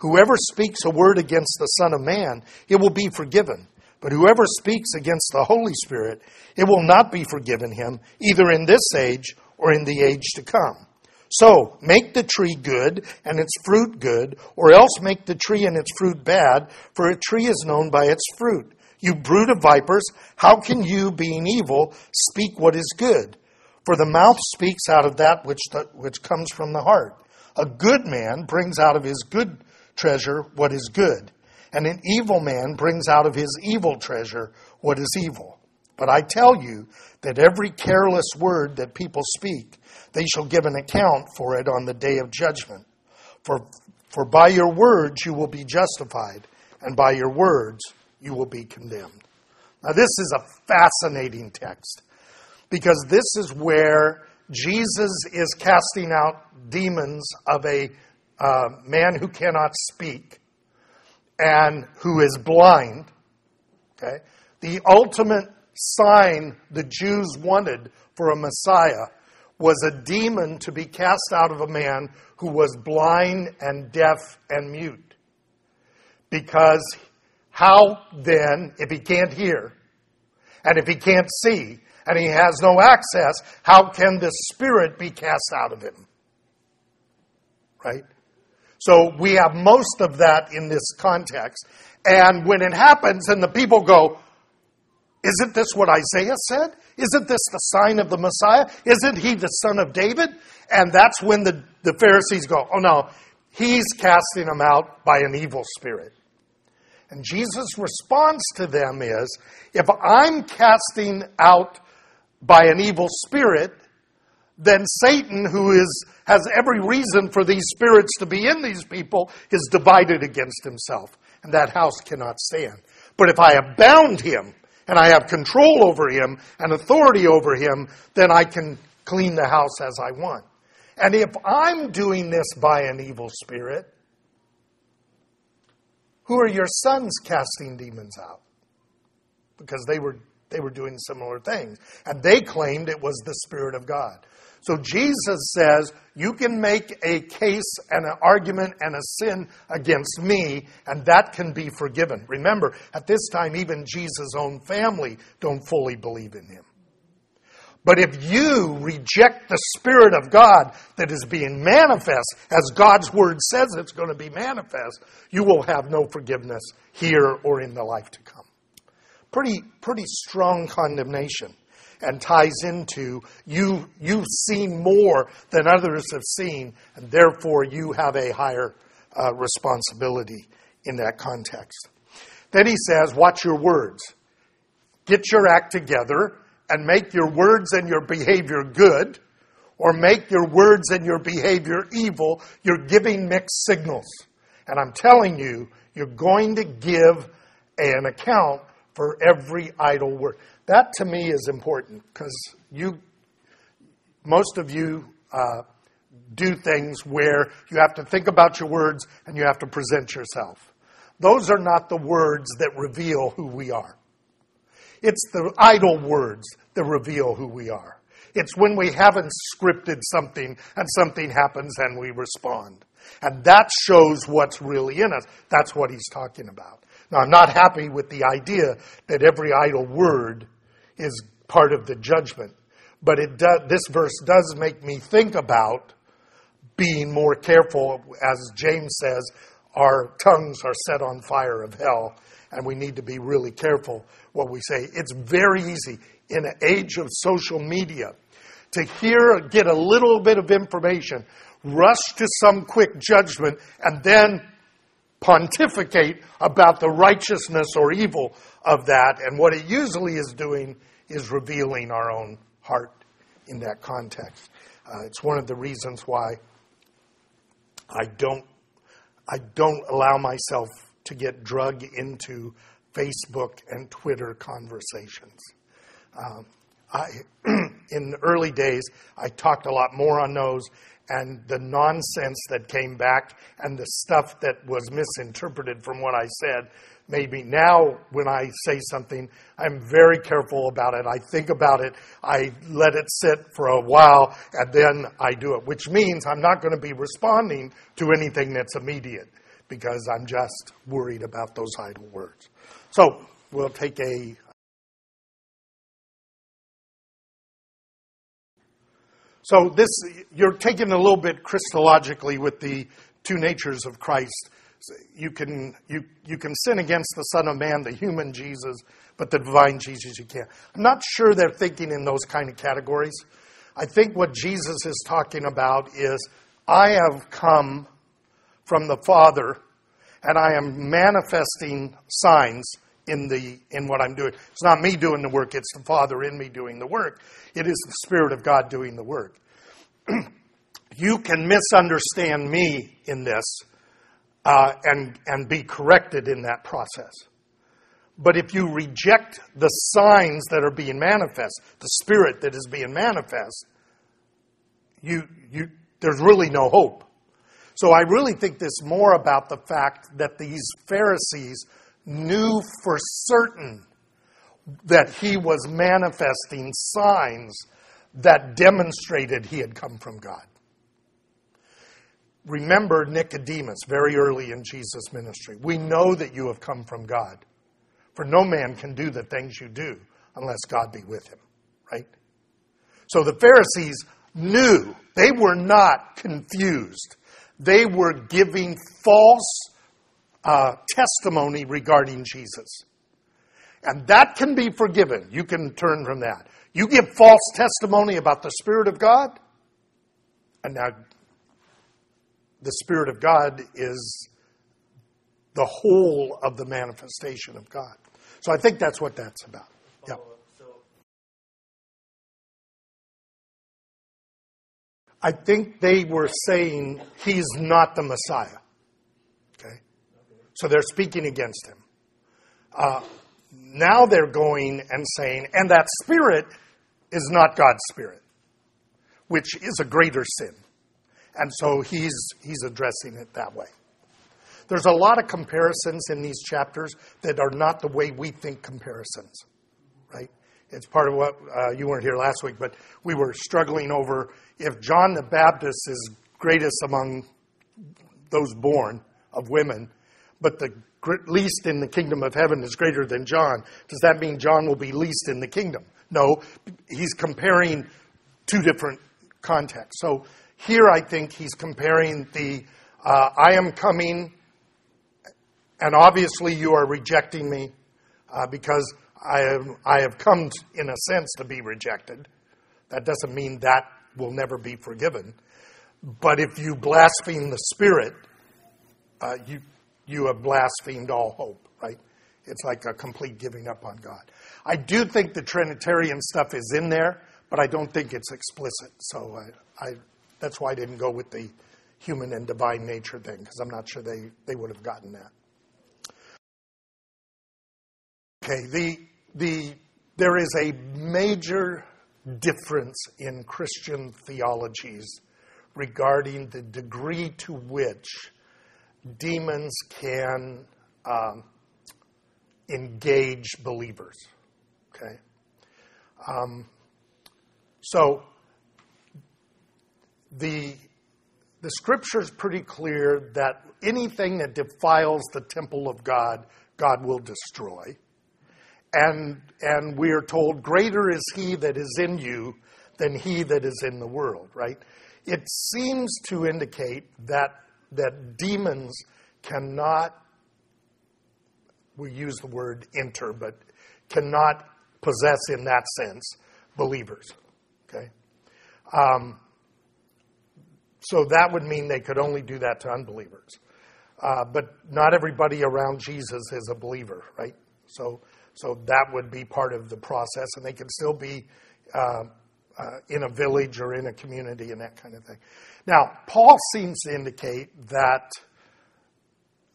Whoever speaks a word against the Son of Man, it will be forgiven. But whoever speaks against the Holy Spirit, it will not be forgiven him, either in this age or in the age to come. So, make the tree good and its fruit good, or else make the tree and its fruit bad, for a tree is known by its fruit. You brood of vipers, how can you, being evil, speak what is good? For the mouth speaks out of that which, which comes from the heart. A good man brings out of his good treasure what is good, and an evil man brings out of his evil treasure what is evil. But I tell you that every careless word that people speak, they shall give an account for it on the day of judgment. For, for by your words you will be justified, and by your words you will be condemned. Now, this is a fascinating text because this is where Jesus is casting out demons of a uh, man who cannot speak and who is blind. Okay? The ultimate sign the Jews wanted for a Messiah was a demon to be cast out of a man who was blind and deaf and mute. Because how then, if he can't hear, and if he can't see, and he has no access, how can the Spirit be cast out of him? Right? So we have most of that in this context. And when it happens and the people go, Isn't this what Isaiah said? Isn't this the sign of the Messiah? Isn't he the son of David? And that's when the, the Pharisees go, Oh no, he's casting them out by an evil spirit. And Jesus' response to them is if I'm casting out by an evil spirit, then Satan, who is, has every reason for these spirits to be in these people, is divided against himself. And that house cannot stand. But if I have bound him, and I have control over him and authority over him, then I can clean the house as I want. And if I'm doing this by an evil spirit, who are your sons casting demons out? Because they were, they were doing similar things. And they claimed it was the Spirit of God. So Jesus says, You can make a case and an argument and a sin against me, and that can be forgiven. Remember, at this time, even Jesus' own family don't fully believe in him. But if you reject the Spirit of God that is being manifest, as God's Word says it's going to be manifest, you will have no forgiveness here or in the life to come. Pretty, pretty strong condemnation and ties into you, you've seen more than others have seen, and therefore you have a higher uh, responsibility in that context. Then he says, Watch your words. Get your act together and make your words and your behavior good, or make your words and your behavior evil, you're giving mixed signals. And I'm telling you, you're going to give an account for every idle word. That to me is important because you, most of you, uh, do things where you have to think about your words and you have to present yourself. Those are not the words that reveal who we are. It's the idle words that reveal who we are. It's when we haven't scripted something and something happens and we respond. And that shows what's really in us. That's what he's talking about. Now, I'm not happy with the idea that every idle word is part of the judgment. But it this verse does make me think about being more careful. As James says, our tongues are set on fire of hell, and we need to be really careful what we say. It's very easy in an age of social media to hear, get a little bit of information, rush to some quick judgment, and then pontificate about the righteousness or evil of that. And what it usually is doing is revealing our own heart in that context. Uh, it's one of the reasons why I don't I don't allow myself to get drug into Facebook and Twitter conversations. Um, I, in the early days, I talked a lot more on those, and the nonsense that came back and the stuff that was misinterpreted from what I said maybe now when I say something, I'm very careful about it. I think about it. I let it sit for a while and then I do it, which means I'm not going to be responding to anything that's immediate because I'm just worried about those idle words. So we'll take a. So this, you're taking a little bit Christologically with the two natures of Christ you can, you, you can sin against the Son of Man, the human Jesus, but the divine Jesus you can't. I'm not sure they're thinking in those kind of categories. I think what Jesus is talking about is I have come from the Father and I am manifesting signs in the in what I'm doing. It's not me doing the work, it's the Father in me doing the work. It is the Spirit of God doing the work. you can misunderstand me in this uh, and, and be corrected in that process. But if you reject the signs that are being manifest, the spirit that is being manifest, you, you, there's really no hope. So I really think this more about the fact that these Pharisees knew for certain that he was manifesting signs that demonstrated he had come from God remember Nicodemus very early in Jesus' ministry. We know that you have come from God. For no man can do the things you do unless God be with him, right? So the Pharisees knew, they were not confused. They were giving false uh, testimony regarding Jesus. And that can be forgiven. You can turn from that. You give false testimony about the Spirit of God, and now the Spirit of God is the whole of the manifestation of God. So I think that's what that's about. Yeah. I think they were saying he's not the Messiah. So they're speaking against him. Uh, now they're going and saying, and that spirit is not God's spirit, which is a greater sin. And so he's, he's addressing it that way. There's a lot of comparisons in these chapters that are not the way we think comparisons, right? It's part of what uh, you weren't here last week, but we were struggling over if John the Baptist is greatest among those born of women, but the least in the kingdom of heaven is greater than John. Does that mean John will be least in the kingdom? No, he's comparing two different contexts. So here, I think he's comparing the uh, I am coming, and obviously you are rejecting me uh, because I have, I have come, in a sense, to be rejected. That doesn't mean that will never be forgiven. But if you blaspheme the Spirit, uh, you, you have blasphemed all hope, right? It's like a complete giving up on God. I do think the Trinitarian stuff is in there, but I don't think it's explicit. So I, I that's why I didn't go with the human and divine nature thing, because I'm not sure they, they would have gotten that. Okay, the, the, there is a major difference in Christian theologies regarding the degree to which demons can um, engage believers. Okay? Um, so, the, the scripture is pretty clear that anything that defiles the temple of God, God will destroy. And, and we are told, greater is he that is in you than he that is in the world, right? It seems to indicate that, that demons cannot, we use the word enter, but cannot possess in that sense believers, okay? Um, so that would mean they could only do that to unbelievers. Uh, but not everybody around Jesus is a believer, right? So, so that would be part of the process, and they could still be uh, uh, in a village or in a community and that kind of thing. Now, Paul seems to indicate that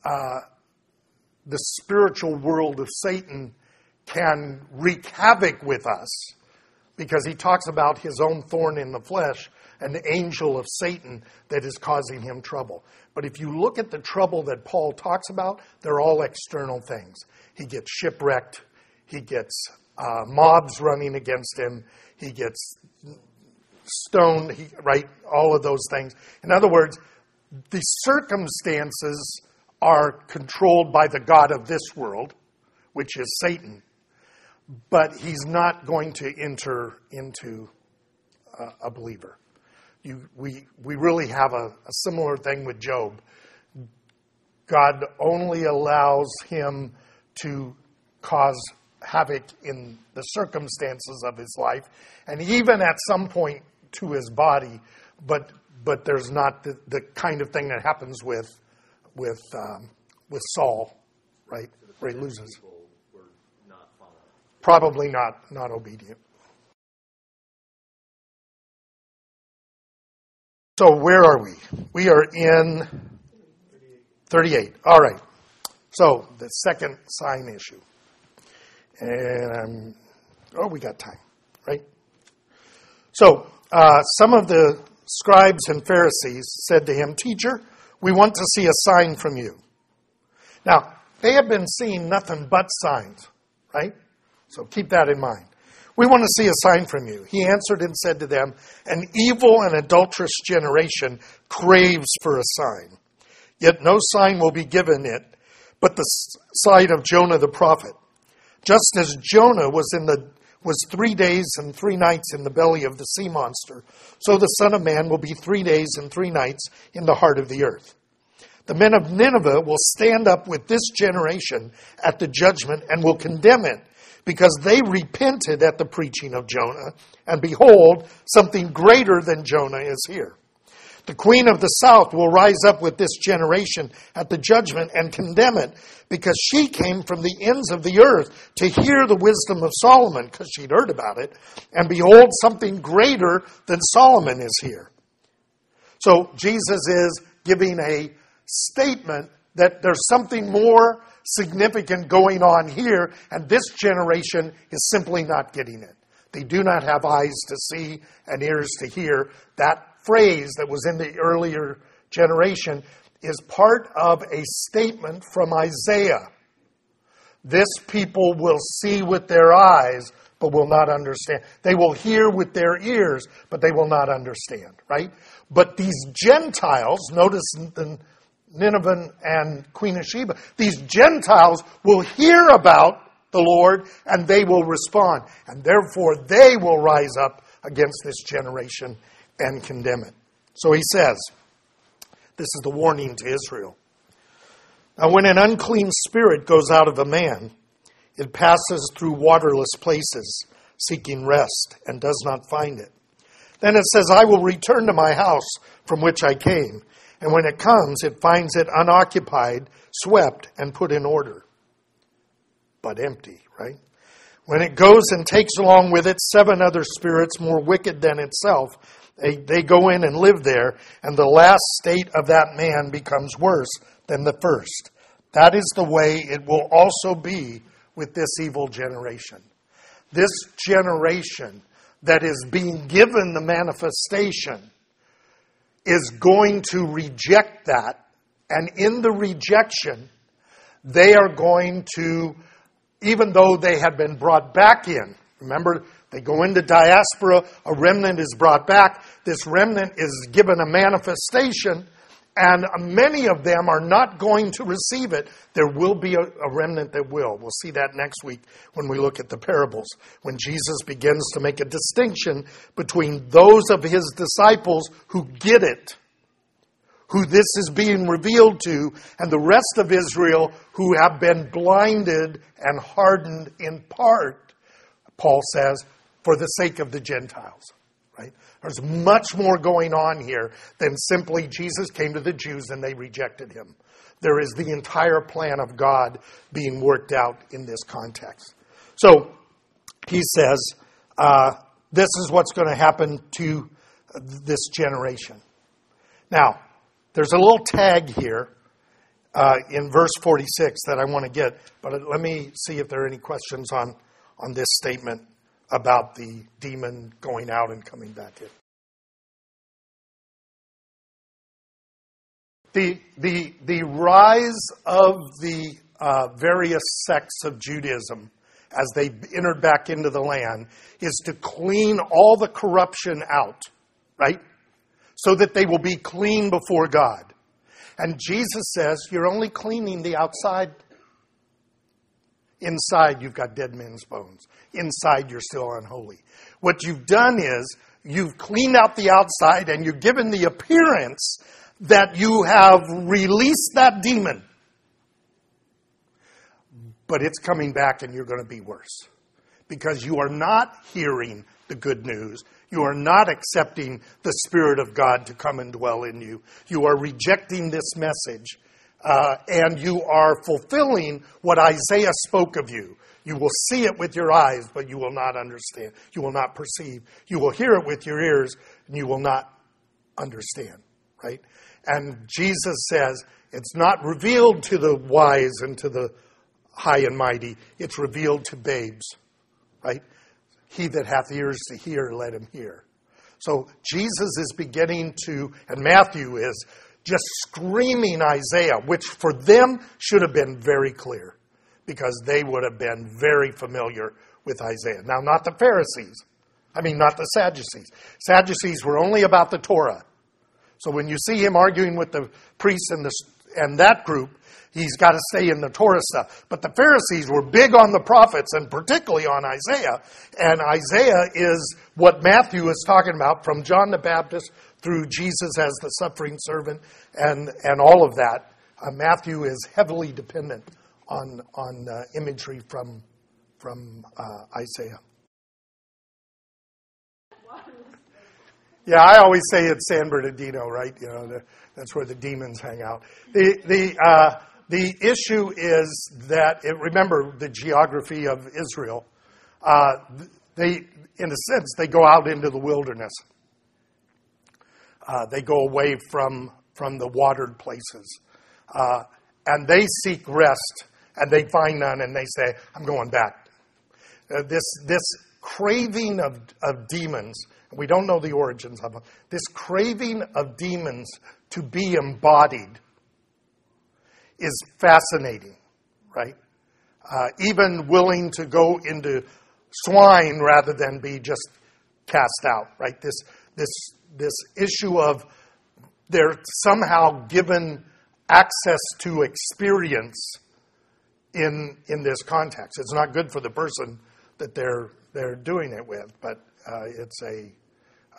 uh, the spiritual world of Satan can wreak havoc with us because he talks about his own thorn in the flesh an angel of Satan that is causing him trouble. But if you look at the trouble that Paul talks about, they're all external things. He gets shipwrecked, he gets uh, mobs running against him, he gets stoned, he, right? All of those things. In other words, the circumstances are controlled by the God of this world, which is Satan, but he's not going to enter into a believer you, we, we really have a, a similar thing with Job. God only allows him to cause havoc in the circumstances of his life, and even at some point to his body, but but there's not the, the kind of thing that happens with with um, with Saul, right? Where he loses. Probably not not obedient. So where are we? We are in 38. All right. So the second sign issue. And oh, we got time, right? So uh, some of the scribes and Pharisees said to him, Teacher, we want to see a sign from you. Now, they have been seeing nothing but signs, right? So keep that in mind. We want to see a sign from you. He answered and said to them, An evil and adulterous generation craves for a sign. Yet no sign will be given it but the sight of Jonah the prophet. Just as Jonah was in the was three days and three nights in the belly of the sea monster, so the Son of Man will be three days and three nights in the heart of the earth. The men of Nineveh will stand up with this generation at the judgment and will condemn it because they repented at the preaching of Jonah, and behold, something greater than Jonah is here. The queen of the south will rise up with this generation at the judgment and condemn it because she came from the ends of the earth to hear the wisdom of Solomon because she'd heard about it. And behold, something greater than Solomon is here. So Jesus is giving a statement that there's something more significant going on here, and this generation is simply not getting it. They do not have eyes to see and ears to hear. That phrase that was in the earlier generation is part of a statement from Isaiah. This people will see with their eyes, but will not understand. They will hear with their ears, but they will not understand, right? But these Gentiles, notice the Nineveh and Queen of Sheba. These Gentiles will hear about the Lord and they will respond. And therefore they will rise up against this generation and condemn it. So he says, this is the warning to Israel. Now, when an unclean spirit goes out of a man, it passes through waterless places, seeking rest, and does not find it. Then it says, I will return to my house from which I came. And when it comes, it finds it unoccupied, swept, and put in order, but empty, right? When it goes and takes along with it seven other spirits more wicked than itself, they, they go in and live there, and the last state of that man becomes worse than the first. That is the way it will also be with this evil generation. This generation that is being given the manifestation is going to reject that. And in the rejection, they are going to, even though they had been brought back in, remember, They go into diaspora, a remnant is brought back. This remnant is given a manifestation, and many of them are not going to receive it. There will be a, a, remnant that will. We'll see that next week when we look at the parables, when Jesus begins to make a distinction between those of his disciples who get it, who this is being revealed to, and the rest of Israel who have been blinded and hardened in part, Paul says, for the sake of the Gentiles. Right? There's much more going on here than simply Jesus came to the Jews and they rejected him. There is the entire plan of God being worked out in this context. So he says, uh, this is what's going to happen to this generation. Now, there's a little tag here uh, in verse 46 that I want to get, but let me see if there are any questions on, on this statement about the demon going out and coming back in. The, the, the rise of the uh, various sects of Judaism as they entered back into the land is to clean all the corruption out, right? So that they will be clean before God. And Jesus says, You're only cleaning the outside Inside, you've got dead men's bones. Inside, you're still unholy. What you've done is you've cleaned out the outside and you've given the appearance that you have released that demon. But it's coming back and you're going to be worse. Because you are not hearing the good news. You are not accepting the Spirit of God to come and dwell in you. You are rejecting this message uh, and you are fulfilling what Isaiah spoke of you. You will see it with your eyes, but you will not understand. You will not perceive. You will hear it with your ears, and you will not understand. Right? And Jesus says it's not revealed to the wise and to the high and mighty, it's revealed to babes. Right? He that hath ears to hear, let him hear. So Jesus is beginning to, and Matthew is just screaming Isaiah, which for them should have been very clear because they would have been very familiar with Isaiah. Now, not the Pharisees. I mean, not the Sadducees. Sadducees were only about the Torah. So when you see him arguing with the priests and, the, and that group, he's got to stay in the Torah stuff. But the Pharisees were big on the prophets and particularly on Isaiah. And Isaiah is what Matthew is talking about from John the Baptist through Jesus as the suffering servant and, and all of that. Uh, Matthew is heavily dependent on, on uh, imagery from, from uh, Isaiah. Yeah, I always say it's San Bernardino, right? You know, the, that's where the demons hang out. The, the, uh, the issue is that, it, remember the geography of Israel. Uh, they, in a sense, they go out into the wilderness. Uh, they go away from, from the watered places. Uh, and they seek rest, and they find none, and they say, I'm going back. Uh, this, this craving of, of demons, we don't know the origins of them, this craving of demons to be embodied is fascinating, right? Uh, even willing to go into swine rather than be just cast out, right? This, this this issue of they're somehow given access to experience in in this context. It's not good for the person that they're they're doing it with, but uh, it's a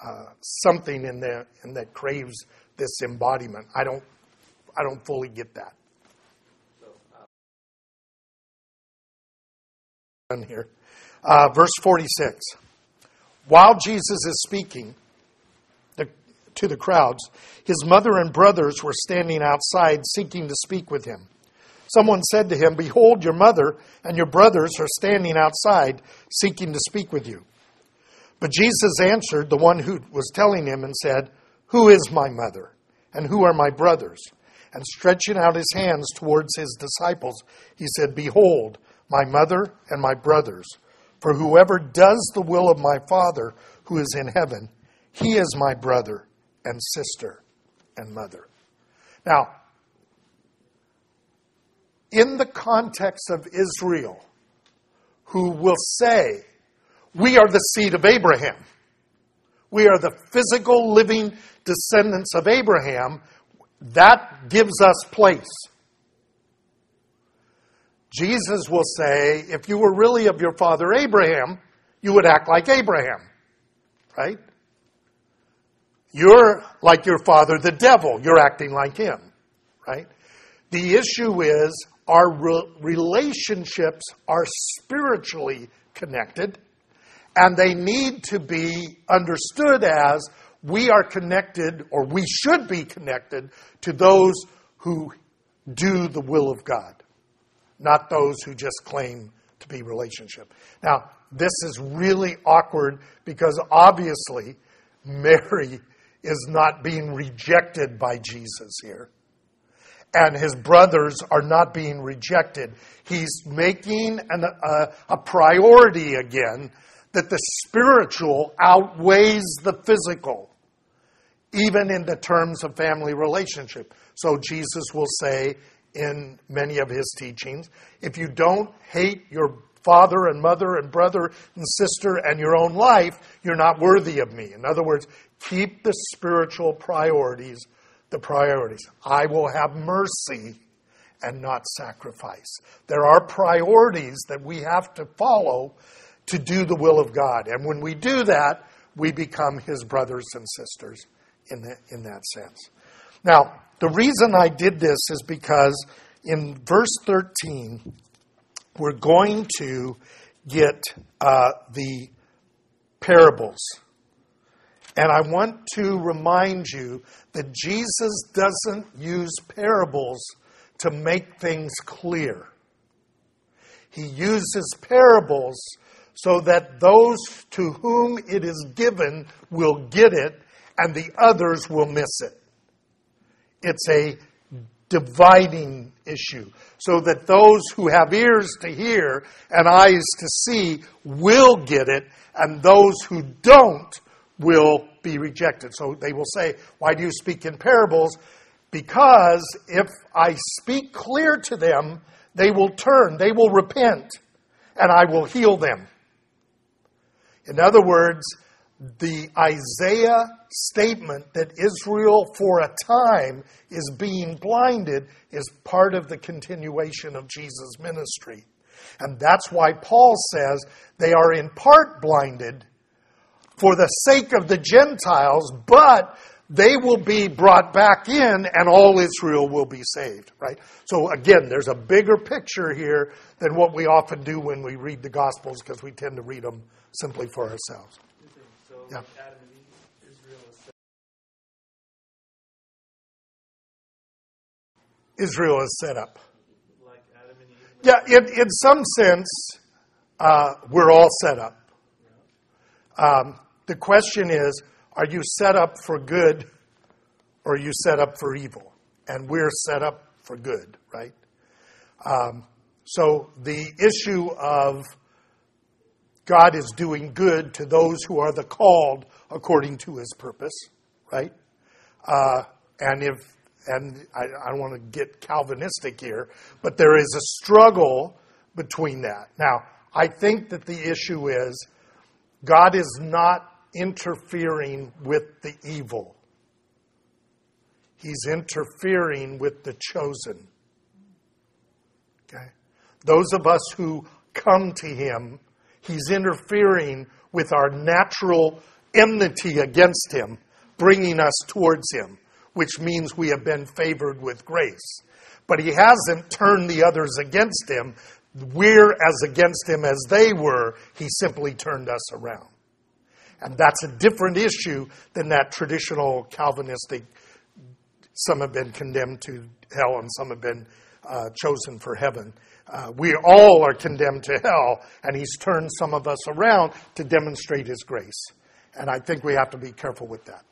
uh, something in there in that craves this embodiment. I don't I don't fully get that. Done Here, uh, verse forty six. While Jesus is speaking, to the crowds. His mother and brothers were standing outside seeking to speak with him. Someone said to him, Behold, your mother and your brothers are standing outside seeking to speak with you. But Jesus answered the one who was telling him and said, Who is my mother? And who are my brothers? And stretching out his hands towards his disciples, he said, Behold, my mother and my brothers. For whoever does the will of my Father who is in heaven, he is my brother and sister and mother. Now, in the context of Israel, who will say, We are the seed of Abraham. We are the physical living descendants of Abraham. That gives us place. Jesus will say, if you were really of your father Abraham, you would act like Abraham. Right? You're like your father, the devil. You're acting like him. Right? The issue is our re- relationships are spiritually connected and they need to be understood as we are connected, or we should be connected, to those who do the will of God, not those who just claim to be relationship. Now, this is really awkward because obviously Mary is not being rejected by Jesus here. And his brothers are not being rejected. He's making an, a, a priority again that the spiritual outweighs the physical, even in the terms of family relationship. So Jesus will say in many of his teachings if you don't hate your father and mother and brother and sister and your own life, you're not worthy of me. In other words, keep the spiritual priorities the priorities. I will have mercy and not sacrifice. There are priorities that we have to follow to do the will of God. And when we do that, we become his brothers and sisters in, the, in that sense. Now, the reason I did this is because in verse 13, we're going to get uh, the parables. And I want to remind you that Jesus doesn't use parables to make things clear. He uses parables so that those to whom it is given will get it and the others will miss it. It's a dividing issue so that those who have ears to hear and eyes to see will get it and those who don't will be rejected. So they will say, Why do you speak in parables? Because if I speak clear to them, they will turn, they will repent, and I will heal them. In other words, the Isaiah statement that Israel for a time is being blinded is part of the continuation of Jesus' ministry. And that's why Paul says they are in part blinded for the sake of the Gentiles, but they will be brought back in and all Israel will be saved, right? So again, there's a bigger picture here than what we often do when we read the Gospels because we tend to read them simply for ourselves. So Yeah. Eve, Israel is Israel is set up. like Adam and Eve. Yeah, in, in some sense, uh, we're all set up. Um, the question is are you set up for good or are you set up for evil? And we're set up for good, right? Um, so the issue of God is doing good to those who are the called according to his purpose, right? Uh, and if and I, I don't want to get Calvinistic here, but there is a struggle between that. Now, I think that the issue is God is not interfering with the evil. He's interfering with the chosen. Okay? Those of us who come to him, he's interfering with our natural enmity against him, bringing us towards him, which means we have been favored with grace. But he hasn't turned the others against him. We're as against him as they were. He simply turned us around. And that's a different issue than that traditional Calvinistic, some have been condemned to hell and some have been uh, chosen for heaven. Uh, we all are condemned to hell, and he's turned some of us around to demonstrate his grace. And I think we have to be careful with that.